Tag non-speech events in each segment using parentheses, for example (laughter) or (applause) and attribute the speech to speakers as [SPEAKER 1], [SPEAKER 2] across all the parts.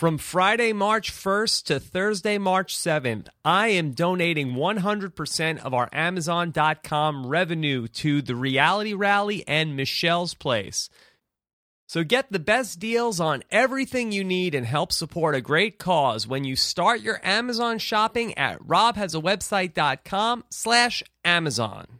[SPEAKER 1] From Friday, March 1st to Thursday, March 7th, I am donating 100% of our Amazon.com revenue to the Reality Rally and Michelle's Place. So get the best deals on everything you need and help support a great cause when you start your Amazon shopping at robhasawebsite.com slash Amazon.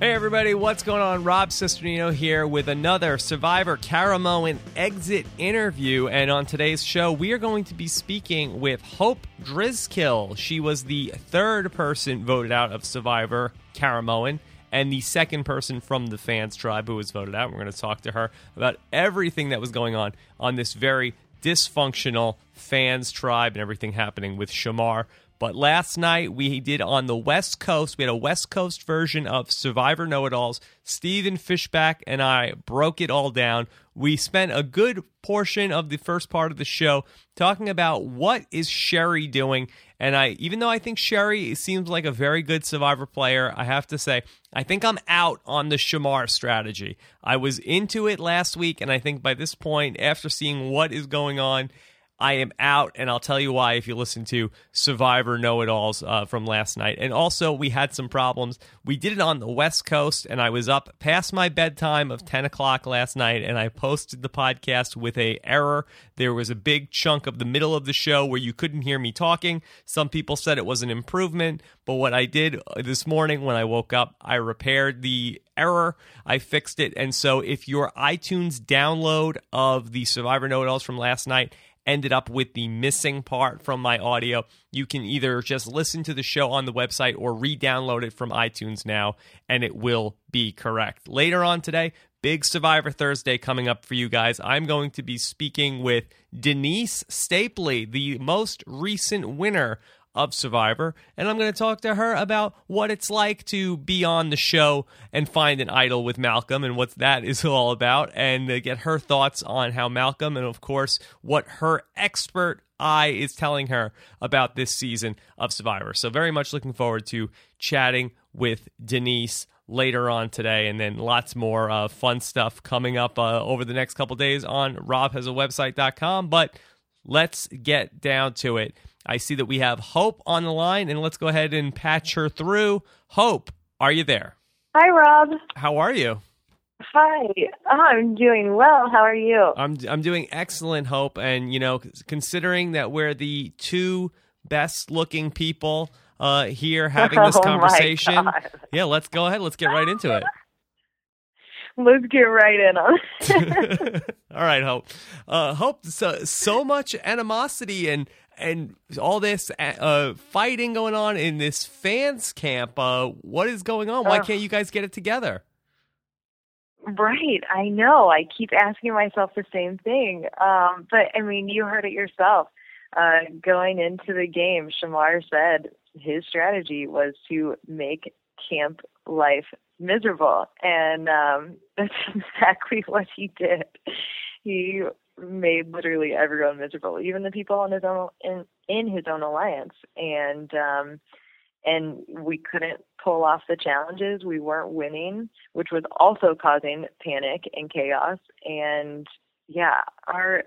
[SPEAKER 1] Hey everybody, what's going on? Rob Cesternino here with another Survivor Caramoan exit interview. And on today's show, we are going to be speaking with Hope Driskill. She was the third person voted out of Survivor Caramoan and the second person from the fans tribe who was voted out. We're going to talk to her about everything that was going on on this very dysfunctional fans tribe and everything happening with Shamar. But last night we did on the West Coast, we had a West Coast version of Survivor Know It Alls. Stephen Fishbach and I broke it all down. We spent a good portion of the first part of the show talking about what is Sherri doing. And I even though I think Sherri seems like a very good Survivor player, I have to say, I think I'm out on the Shamar strategy. I was into it last week, and I think by this point, after seeing what is going on, I am out, and I'll tell you why if you listen to Survivor Know It Alls uh, from last night. And also, we had some problems. We did it on the West Coast, and I was up past my bedtime of 10 o'clock last night, and I posted the podcast with a error. There was a big chunk of the middle of the show where you couldn't hear me talking. Some people said it was an improvement, but what I did uh, this morning when I woke up, I repaired the error. I fixed it. And so, if your iTunes download of the Survivor Know It Alls from last night ended up with the missing part from my audio, you can either just listen to the show on the website or re download it from iTunes now, and it will be correct. Later on today, Big Survivor Thursday coming up for you guys. I'm going to be speaking with Denise Stapley, the most recent winner of Survivor, and I'm going to talk to her about what it's like to be on the show and find an idol with Malcolm and what that is (laughs) all about, and uh, get her thoughts on how Malcolm and, of course, what her expert eye is telling her about this season of Survivor. So, very much looking forward to chatting with Denise later on today, and then lots more uh, fun stuff coming up uh, over the next couple days on robhasawebsite.com. But let's get down to it. I see that we have Hope on the line, and let's go ahead and patch her through. Hope, are you there?
[SPEAKER 2] Hi, Rob.
[SPEAKER 1] How are you?
[SPEAKER 2] Hi. I'm doing well. How are you?
[SPEAKER 1] I'm I'm doing excellent, Hope, and you know, considering that we're the two best looking people uh, here having this (laughs)
[SPEAKER 2] Oh,
[SPEAKER 1] conversation, yeah, let's go ahead. Let's get right into it. (laughs)
[SPEAKER 2] Let's get right in on it. (laughs)
[SPEAKER 1] all right, Hope. Uh, Hope. So so much animosity and and all this uh, fighting going on in this fans camp. Uh, what is going on? Why can't you guys get it together?
[SPEAKER 2] right. I know. I keep asking myself the same thing. Um, but I mean, you heard it yourself. Uh, going into the game, Shamar said his strategy was to make camp life miserable. And um, (laughs) that's exactly what he did. He made literally everyone miserable, even the people in his own in in his own alliance. And um and we couldn't pull off the challenges. We weren't winning, which was also causing panic and chaos. And yeah, our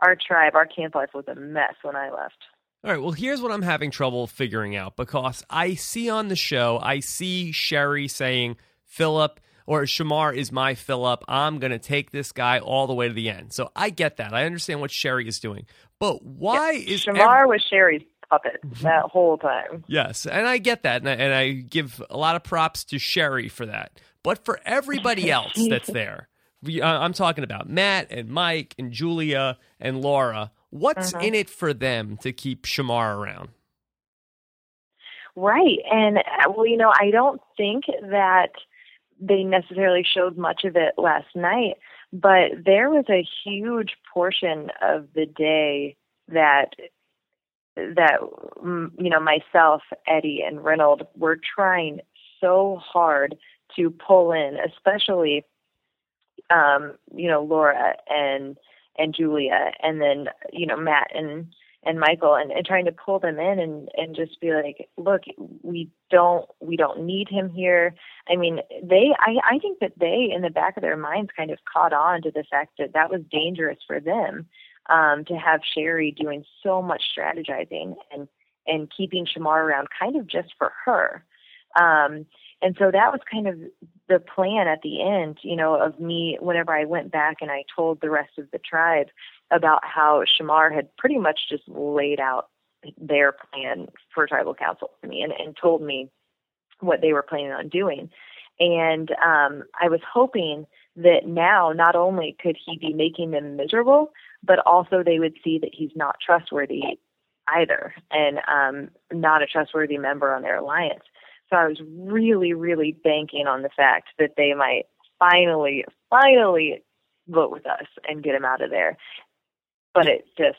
[SPEAKER 2] our tribe, our camp life was a mess when I left.
[SPEAKER 1] All right, well, here's what I'm having trouble figuring out because I see on the show, I see Sherri saying, Phillip or Shamar is my Phillip. I'm going to take this guy all the way to the end. So I get that. I understand what Sherri is doing. But why is
[SPEAKER 2] Shamar was Sherri's puppet that whole time.
[SPEAKER 1] Yes, and I get that, and I, and I give a lot of props to Sherri for that. But for everybody (laughs) else that's there, uh, I'm talking about Matt and Mike and Julia and Laura. What's
[SPEAKER 2] Mhm.
[SPEAKER 1] in it for them to keep Shamar around?
[SPEAKER 2] Right. And uh, well, you know, I don't think that they necessarily showed much of it last night, but there was a huge portion of the day that that mm, you know myself, Eddie, and Reynolds were trying so hard to pull in, especially um, you know Laura and and Julia, and then you know Matt and and Michael and, and trying to pull them in and and just be like, look, we don't we don't need him here. I mean, they I I think that they in the back of their minds kind of caught on to the fact that that was dangerous for them um, to have Sherri doing so much strategizing and and keeping Shamar around kind of just for her. Um, and so that was kind of the plan at the end, you know, of me whenever I went back and I told the rest of the tribe about how Shamar had pretty much just laid out their plan for tribal council to me and, and told me what they were planning on doing. And um, I was hoping that now not only could he be making them miserable, but also they would see that he's not trustworthy either and um, not a trustworthy member on their alliance. So I was really, really banking on the fact that they might finally, finally vote with us and get him out of there. But it just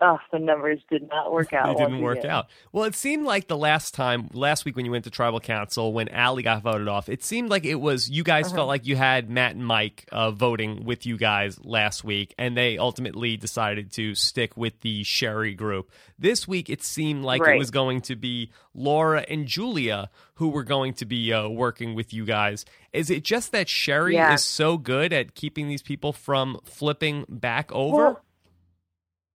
[SPEAKER 2] oh, the numbers did not work out. (laughs)
[SPEAKER 1] They didn't work again. out. Well, it seemed like the last time, last week when you went to tribal council, when Allie got voted off, it seemed like it was you guys uh-huh. felt like you had Matt and Mike uh, voting with you guys last week, and they ultimately decided to stick with the Sherri group. This week, it seemed like right. it was going to be Laura and Julia who were going to be uh, working with you guys. Is it just that Sherri yeah. is so good at keeping these people from flipping back over?
[SPEAKER 2] Well,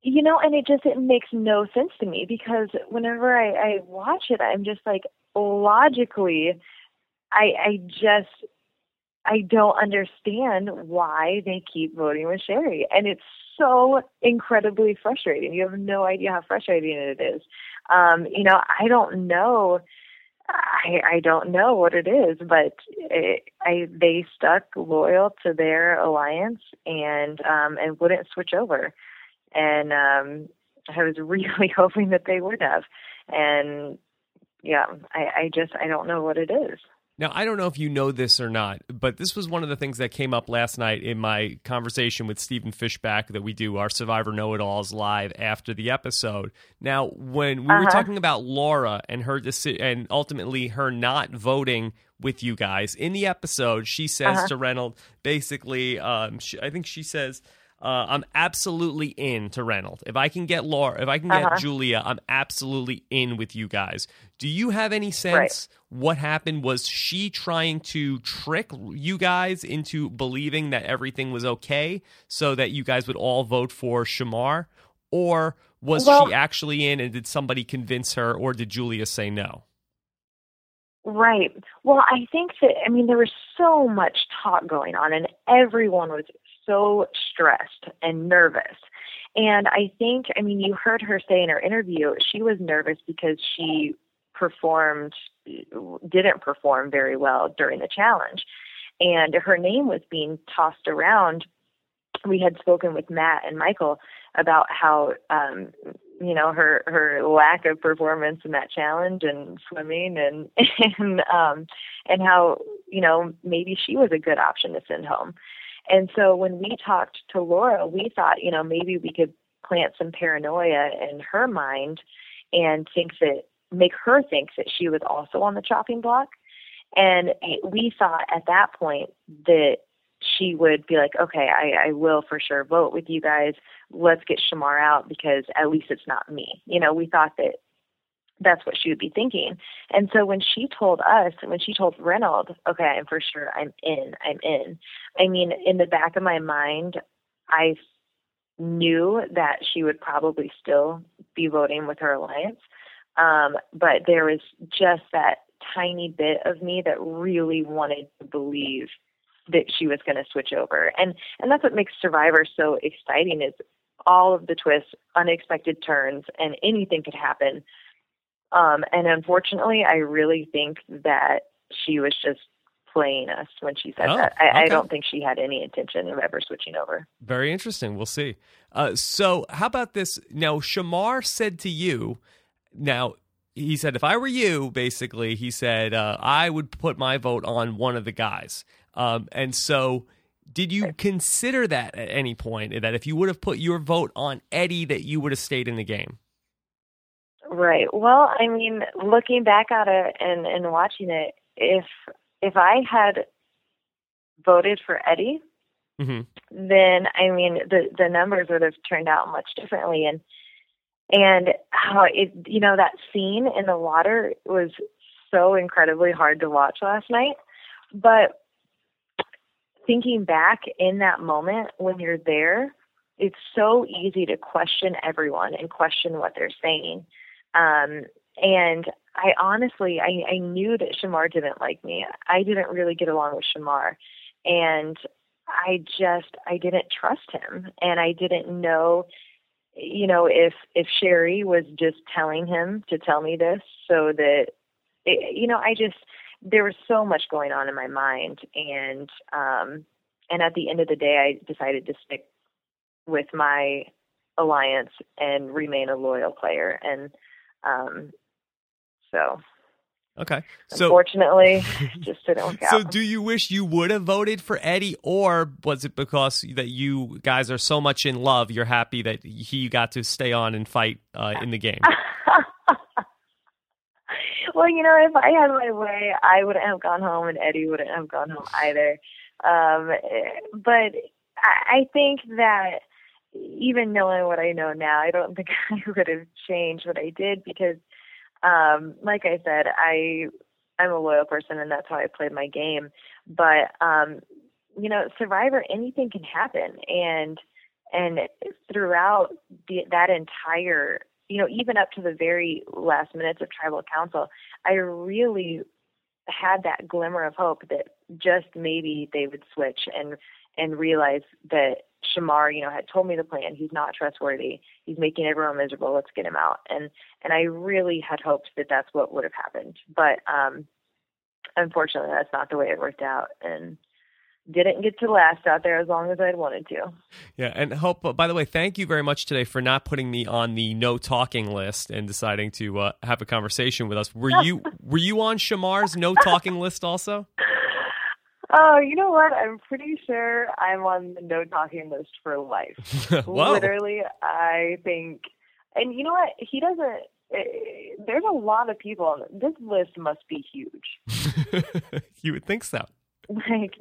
[SPEAKER 2] you know, and it just it makes no sense to me because whenever I, I watch it, I'm just like logically, I I just I don't understand why they keep voting with Sherri and it's so incredibly frustrating. You have no idea how frustrating it is. Um, you know, I don't know. I I don't know what it is, but it, I they stuck loyal to their alliance and um and wouldn't switch over and um, I was (laughs) really hoping that they would have. And yeah, I, I just I don't know what it is.
[SPEAKER 1] Now, I don't know if you know this or not, but this was one of the things that came up last night in my conversation with Stephen Fishbach that we do our Survivor Know It Alls live after the episode. Now, when we uh-huh. were talking about Laura and her deci- and ultimately her not voting with you guys in the episode, she says uh-huh. to Reynolds basically, um, she, I think she says, uh, I'm absolutely in to Reynolds. If I can get Laura, if I can get uh-huh. Julia, I'm absolutely in with you guys. Do you have any sense right. what happened? Was she trying to trick you guys into believing that everything was okay so that you guys would all vote for Shamar? Or was well, she actually in and did somebody convince her or did Julia say no?
[SPEAKER 2] Right. Well, I think that, I mean, there was so much talk going on, and everyone was so stressed and nervous. And I think, I mean, you heard her say in her interview, she was nervous because she performed, didn't perform very well during the challenge. And her name was being tossed around. We had spoken with Matt and Michael about how, um, you know, her, her lack of performance in that challenge and swimming and, (laughs) and, um, and how, you know, maybe she was a good option to send home. And so when we talked to Laura, we thought, you know, maybe we could plant some paranoia in her mind and think that make her think that she was also on the chopping block. And we thought at that point that she would be like, okay, I, I will for sure vote with you guys. Let's get Shamar out because at least it's not me. You know, we thought that that's what she would be thinking. And so when she told us, when she told Reynolds, okay, I'm for sure, I'm in, I'm in. I mean, in the back of my mind, I knew that she would probably still be voting with her alliance. Um, but there was just that tiny bit of me that really wanted to believe that she was going to switch over. And and that's what makes Survivor so exciting is all of the twists, unexpected turns, and anything could happen um, and unfortunately, I really think that she was just playing us when she said oh, that. I, okay. I, don't think she had any intention of ever switching over.
[SPEAKER 1] Very interesting. We'll see. Uh, so, how about this? Now, Shamar said to you, now, he said, if I were you, basically, he said, uh, I would put my vote on one of the guys. Um, and so, did you consider that at any point that if you would have put your vote on Eddie, that you would have stayed in the game?
[SPEAKER 2] Right. Well, I mean, looking back at it and and watching it, if if I had voted for Eddie, mm-hmm. then I mean the the numbers would have turned out much differently. And and how it, you know, that scene in the water was so incredibly hard to watch last night. But thinking back in that moment when you're there, it's so easy to question everyone and question what they're saying. Um, and I honestly, I, I knew that Shamar didn't like me. I didn't really get along with Shamar. And I just, I didn't trust him. And I didn't know, you know, if, if Sherri was just telling him to tell me this so that, it, you know, I just, there was so much going on in my mind. And, um, and at the end of the day, I decided to stick with my alliance and remain a loyal player. And, um, so
[SPEAKER 1] Okay. So
[SPEAKER 2] unfortunately, (laughs) just didn't work out.
[SPEAKER 1] So, do you wish you would have voted for Eddie, or was it because that you guys are so much in love, you're happy that he got to stay on and fight uh, in the game? (laughs)
[SPEAKER 2] well, you know, if I had my way, I wouldn't have gone home, and Eddie wouldn't have gone home either. Um, but I think that even knowing what I know now, I don't (laughs) think I would have changed what I did because um, like I said, I I'm a loyal person and that's how I played my game. But um, you know, Survivor, anything can happen, and and throughout the, that entire, you know, even up to the very last minutes of tribal council, I really had that glimmer of hope that just maybe they would switch and and realize that Shamar, you know, had told me the plan. He's not trustworthy. He's making everyone miserable. Let's get him out. And and I really had hoped that that's what would have happened. But um, unfortunately, that's not the way it worked out. And didn't get to last out there as long as I'd wanted to.
[SPEAKER 1] Yeah, and Hope. By the way, thank you very much today for not putting me on the no talking list and deciding to uh, have a conversation with us. Were (laughs) you were you on Shamar's no talking list also?
[SPEAKER 2] Oh, you know what? I'm pretty sure I'm on the no talking list for life. (laughs) Literally, I think, and you know what? He doesn't. Eh, there's a lot of people on this list. Must be huge. (laughs)
[SPEAKER 1] you would think so.
[SPEAKER 2] Like,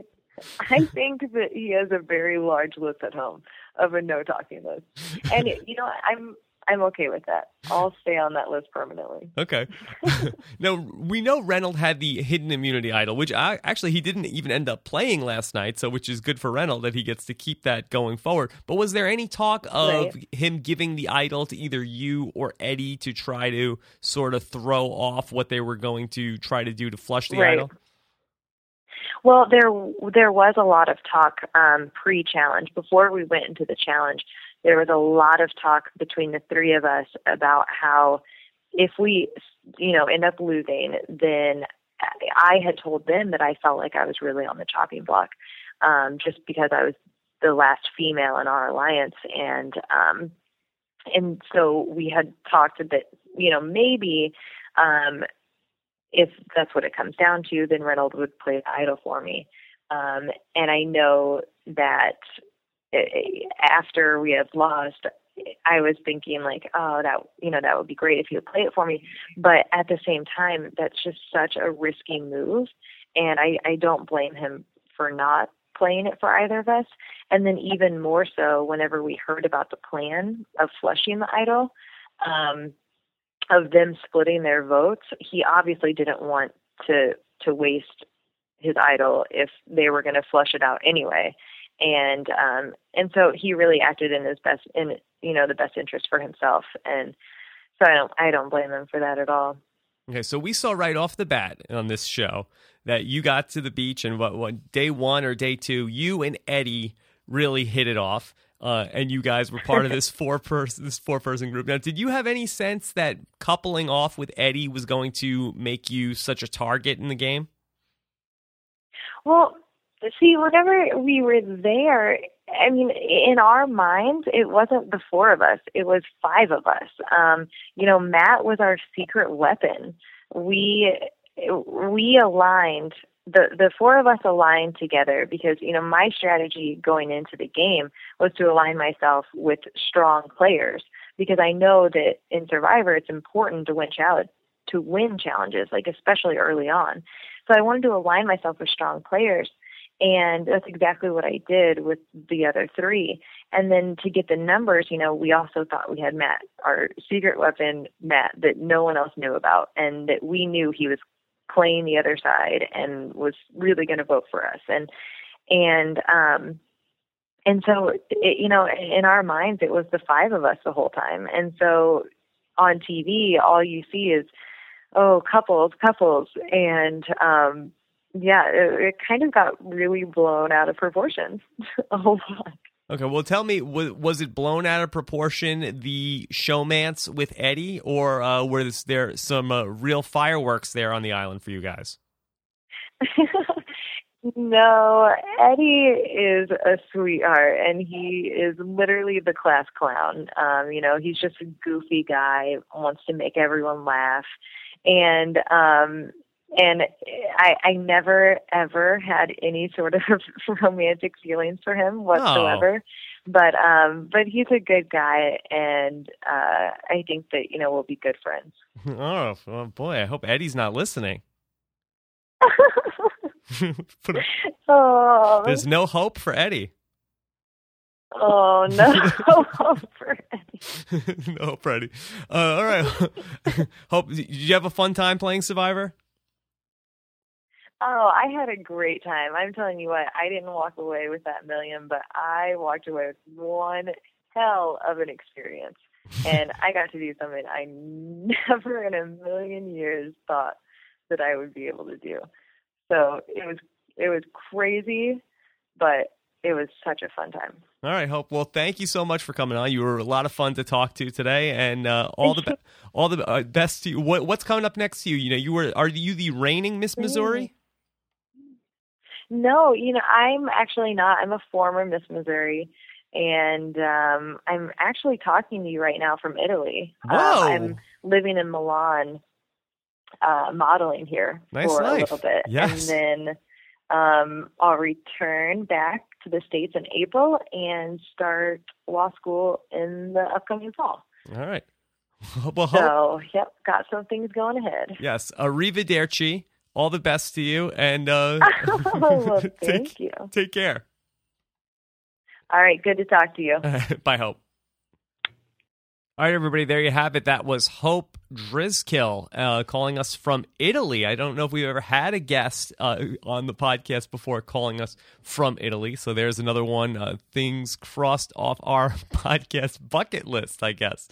[SPEAKER 2] I think that he has a very large list at home of a no talking list, and (laughs) you know, I'm I'm okay with that. I'll stay on that list permanently.
[SPEAKER 1] Okay. (laughs) now we know Reynolds had the hidden immunity idol, which I, actually he didn't even end up playing last night. So, which is good for Reynolds that he gets to keep that going forward. But was there any talk of right. him giving the idol to either you or Eddie to try to sort of throw off what they were going to try to do to flush the
[SPEAKER 2] right.
[SPEAKER 1] idol?
[SPEAKER 2] Well, there there was a lot of talk um, pre-challenge before we went into the challenge there was a lot of talk between the three of us about how if we, you know, end up losing, then I had told them that I felt like I was really on the chopping block, um, just because I was the last female in our alliance, and um, and so we had talked that you know maybe um, if that's what it comes down to, then Reynolds would play the idol for me, um, and I know that after we had lost, I was thinking like, oh, that you know that would be great if you would play it for me. But at the same time, that's just such a risky move, and I I don't blame him for not playing it for either of us. And then even more so, whenever we heard about the plan of flushing the idol, um, of them splitting their votes, he obviously didn't want to to waste his idol if they were going to flush it out anyway and um and so he really acted in his best in you know the best interest for himself and so I don't I don't blame him for that at all.
[SPEAKER 1] Okay, so we saw right off the bat on this show that you got to the beach and what what day 1 or day 2 you and Eddie really hit it off. Uh, and you guys were part of this (laughs) four person this four person group. Now, did you have any sense that coupling off with Eddie was going to make you such a target in the game?
[SPEAKER 2] Well, see, whenever we were there, I mean, in our minds, it wasn't the four of us; it was five of us. Um, you know, Matt was our secret weapon. We we aligned the the four of us aligned together because you know my strategy going into the game was to align myself with strong players because I know that in Survivor it's important to win challenge to win challenges like especially early on. So I wanted to align myself with strong players And that's exactly what I did with the other three. And then to get the numbers, you know, we also thought we had Matt, our secret weapon, Matt, that no one else knew about, and that we knew he was playing the other side and was really going to vote for us. And and um and so it, you know in our minds it was the five of us the whole time and so on tv all you see is oh couples couples and um yeah it, it kind of got really blown out of proportion (laughs) a whole lot
[SPEAKER 1] Okay, well, tell me, was, was it blown out of proportion the showmance with Eddie, or uh, was there some uh, real fireworks there on the island for you guys? (laughs)
[SPEAKER 2] No, Eddie is a sweetheart, and he is literally the class clown. Um, you know, he's just a goofy guy, wants to make everyone laugh, and um, and I, I never ever had any sort of (laughs) romantic feelings for him whatsoever. Oh. But um, but he's a good guy, and uh, I think that you know we'll be good friends. (laughs)
[SPEAKER 1] Oh, oh boy! I hope Eddie's not listening. (laughs)
[SPEAKER 2] oh.
[SPEAKER 1] There's no hope for Eddie.
[SPEAKER 2] Oh no hope for Eddie.
[SPEAKER 1] no hope for Eddie. Uh, all right. hope. Did you have a fun time playing Survivor?
[SPEAKER 2] Oh, I had a great time. I'm telling you what, I didn't walk away with that million, but I walked away with one hell of an experience. (laughs) and I got to do something I never in a million years thought that I would be able to do. So it was it was crazy, but it was such a fun time.
[SPEAKER 1] All right, Hope. Well, thank you so much for coming on. You were a lot of fun to talk to today, and uh, all the (laughs) all the uh, best to you. What, what's coming up next to you? You know, you were are you the reigning Miss Missouri?
[SPEAKER 2] No, you know, I'm actually not. I'm a former Miss Missouri, and um, I'm actually talking to you right now from Italy.
[SPEAKER 1] Um, Whoa!
[SPEAKER 2] I'm living in Milan, uh, modeling here
[SPEAKER 1] nice
[SPEAKER 2] for
[SPEAKER 1] life.
[SPEAKER 2] a little bit,
[SPEAKER 1] yes.
[SPEAKER 2] and then um, I'll return back to the States in April and start law school in the upcoming fall.
[SPEAKER 1] All right. (laughs)
[SPEAKER 2] Well, so, yep, got some things going ahead.
[SPEAKER 1] Yes. Arrivederci. All the best to you. And uh,
[SPEAKER 2] oh, (laughs) well, (laughs) thank
[SPEAKER 1] take,
[SPEAKER 2] you.
[SPEAKER 1] Take care.
[SPEAKER 2] All right. Good to talk to you. (laughs)
[SPEAKER 1] Bye, Hope. All right, everybody, there you have it. That was Hope Driskill uh, calling us from Italy. I don't know if we've ever had a guest uh, on the podcast before calling us from Italy. So there's another one. Uh, things crossed off our (laughs) podcast bucket list, I guess.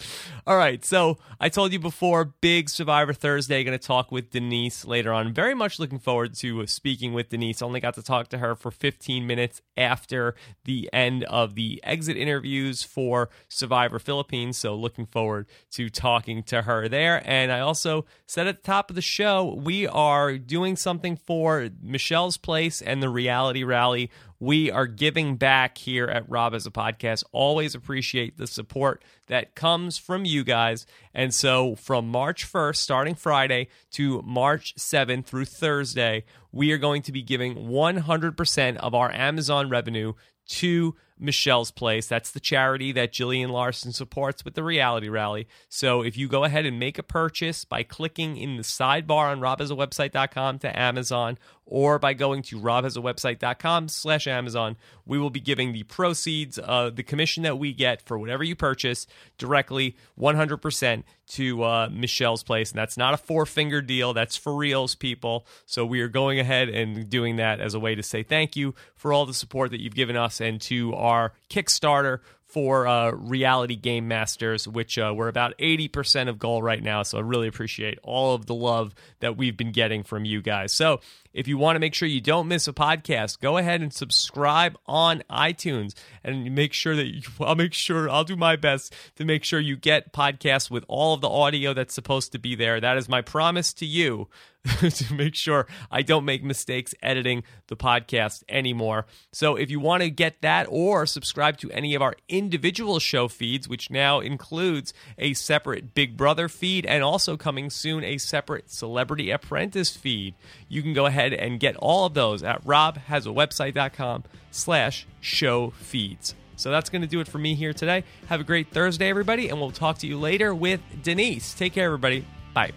[SPEAKER 1] All right. So I told you before, big Survivor Thursday. Going to talk with Denise later on. Very much looking forward to speaking with Denise. Only got to talk to her for 15 minutes after the end of the exit interviews for Survivor Philippines. So looking forward to talking to her there there. And I also said at the top of the show, we are doing something for Michelle's Place and the Reality Rally. We are giving back here at Rob Has a Podcast. Always appreciate the support that comes from you guys. And so from March 1st, starting Friday, to March 7th through Thursday, we are going to be giving 100% of our Amazon revenue to Michelle's Place. That's the charity that Gillian Larson supports with the Reality Rally. So if you go ahead and make a purchase by clicking in the sidebar on robhasawebsite.com to Amazon or by going to robhasawebsite.com slash Amazon, we will be giving the proceeds, uh, the commission that we get for whatever you purchase directly 100% to uh, Michelle's Place. And that's not a four finger deal. That's for reals, people. So we are going ahead and doing that as a way to say thank you for all the support that you've given us and to our Kickstarter for uh, Reality Game Masters, which uh, we're about 80% of goal right now. So I really appreciate all of the love that we've been getting from you guys. So if you want to make sure you don't miss a podcast, go ahead and subscribe on iTunes and make sure that you, (laughs) I'll make sure I'll do my best to make sure you get podcasts with all of the audio that's supposed to be there. That is my promise to you (laughs) to make sure I don't make mistakes editing the podcast anymore. So if you want to get that or subscribe to any of our individual show feeds, which now includes a separate Big Brother feed and also coming soon a separate Celebrity Apprentice feed, you can go ahead and get all of those at robhasawebsite.com slash show feeds. So that's going to do it for me here today. Have a great Thursday, everybody, and we'll talk to you later with Denise. Take care, everybody. Bye.